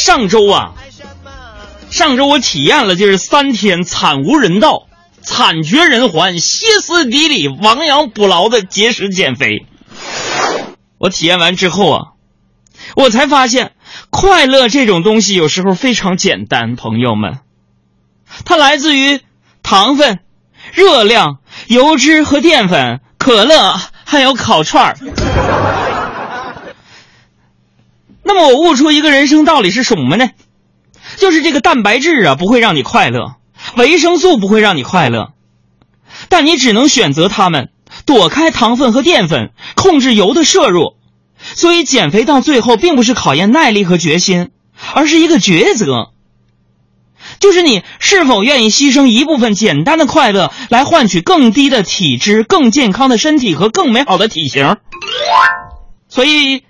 上周啊，上周我体验了就是三天惨无人道、惨绝人寰、歇斯底里、亡羊补牢的节食减肥。我体验完之后啊，我才发现快乐这种东西有时候非常简单，朋友们，它来自于糖分、热量、油脂和淀粉、可乐，还有烤串儿。那么我悟出一个人生道理是什么呢？就是这个蛋白质啊不会让你快乐，维生素不会让你快乐，但你只能选择它们，躲开糖分和淀粉，控制油的摄入。所以减肥到最后并不是考验耐力和决心，而是一个抉择，就是你是否愿意牺牲一部分简单的快乐，来换取更低的体脂、更健康的身体和更美好的体型。所以，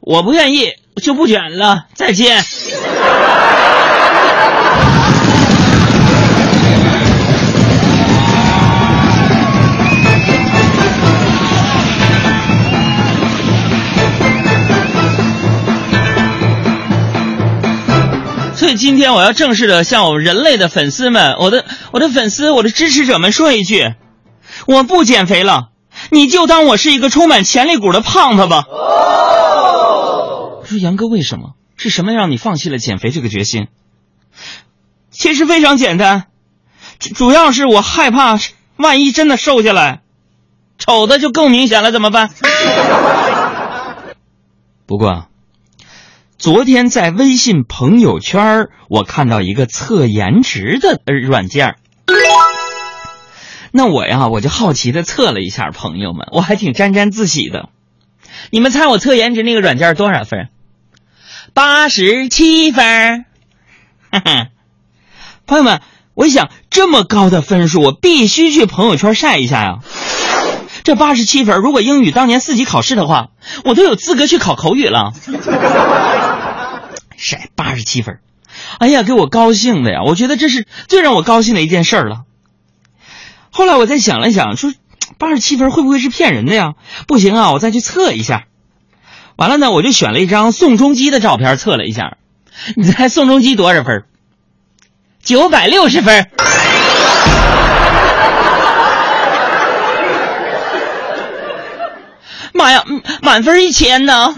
我不愿意。就不卷了，再见。所以今天我要正式的向我们人类的粉丝们，我的我的粉丝，我的支持者们说一句：我不减肥了，你就当我是一个充满潜力股的胖子吧。说杨哥，为什么？是什么让你放弃了减肥这个决心？其实非常简单，主要是我害怕，万一真的瘦下来，丑的就更明显了，怎么办？不过，昨天在微信朋友圈，我看到一个测颜值的软件那我呀，我就好奇的测了一下，朋友们，我还挺沾沾自喜的。你们猜我测颜值那个软件多少分？八十七分，朋友们，我一想这么高的分数，我必须去朋友圈晒一下呀。这八十七分，如果英语当年四级考试的话，我都有资格去考口语了。晒八十七分，哎呀，给我高兴的呀！我觉得这是最让我高兴的一件事了。后来我再想了想，说八十七分会不会是骗人的呀？不行啊，我再去测一下。完了呢，我就选了一张宋仲基的照片测了一下，你猜宋仲基多少分？九百六十分。妈呀，满分一千呢！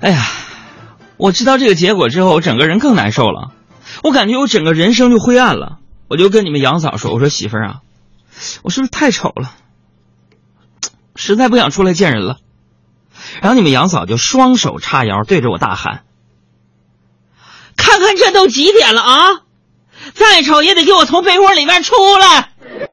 哎呀，我知道这个结果之后，我整个人更难受了。我感觉我整个人生就灰暗了。我就跟你们杨嫂说：“我说媳妇儿啊，我是不是太丑了？实在不想出来见人了。”然后你们杨嫂就双手叉腰，对着我大喊：“看看这都几点了啊！再丑也得给我从被窝里面出来！”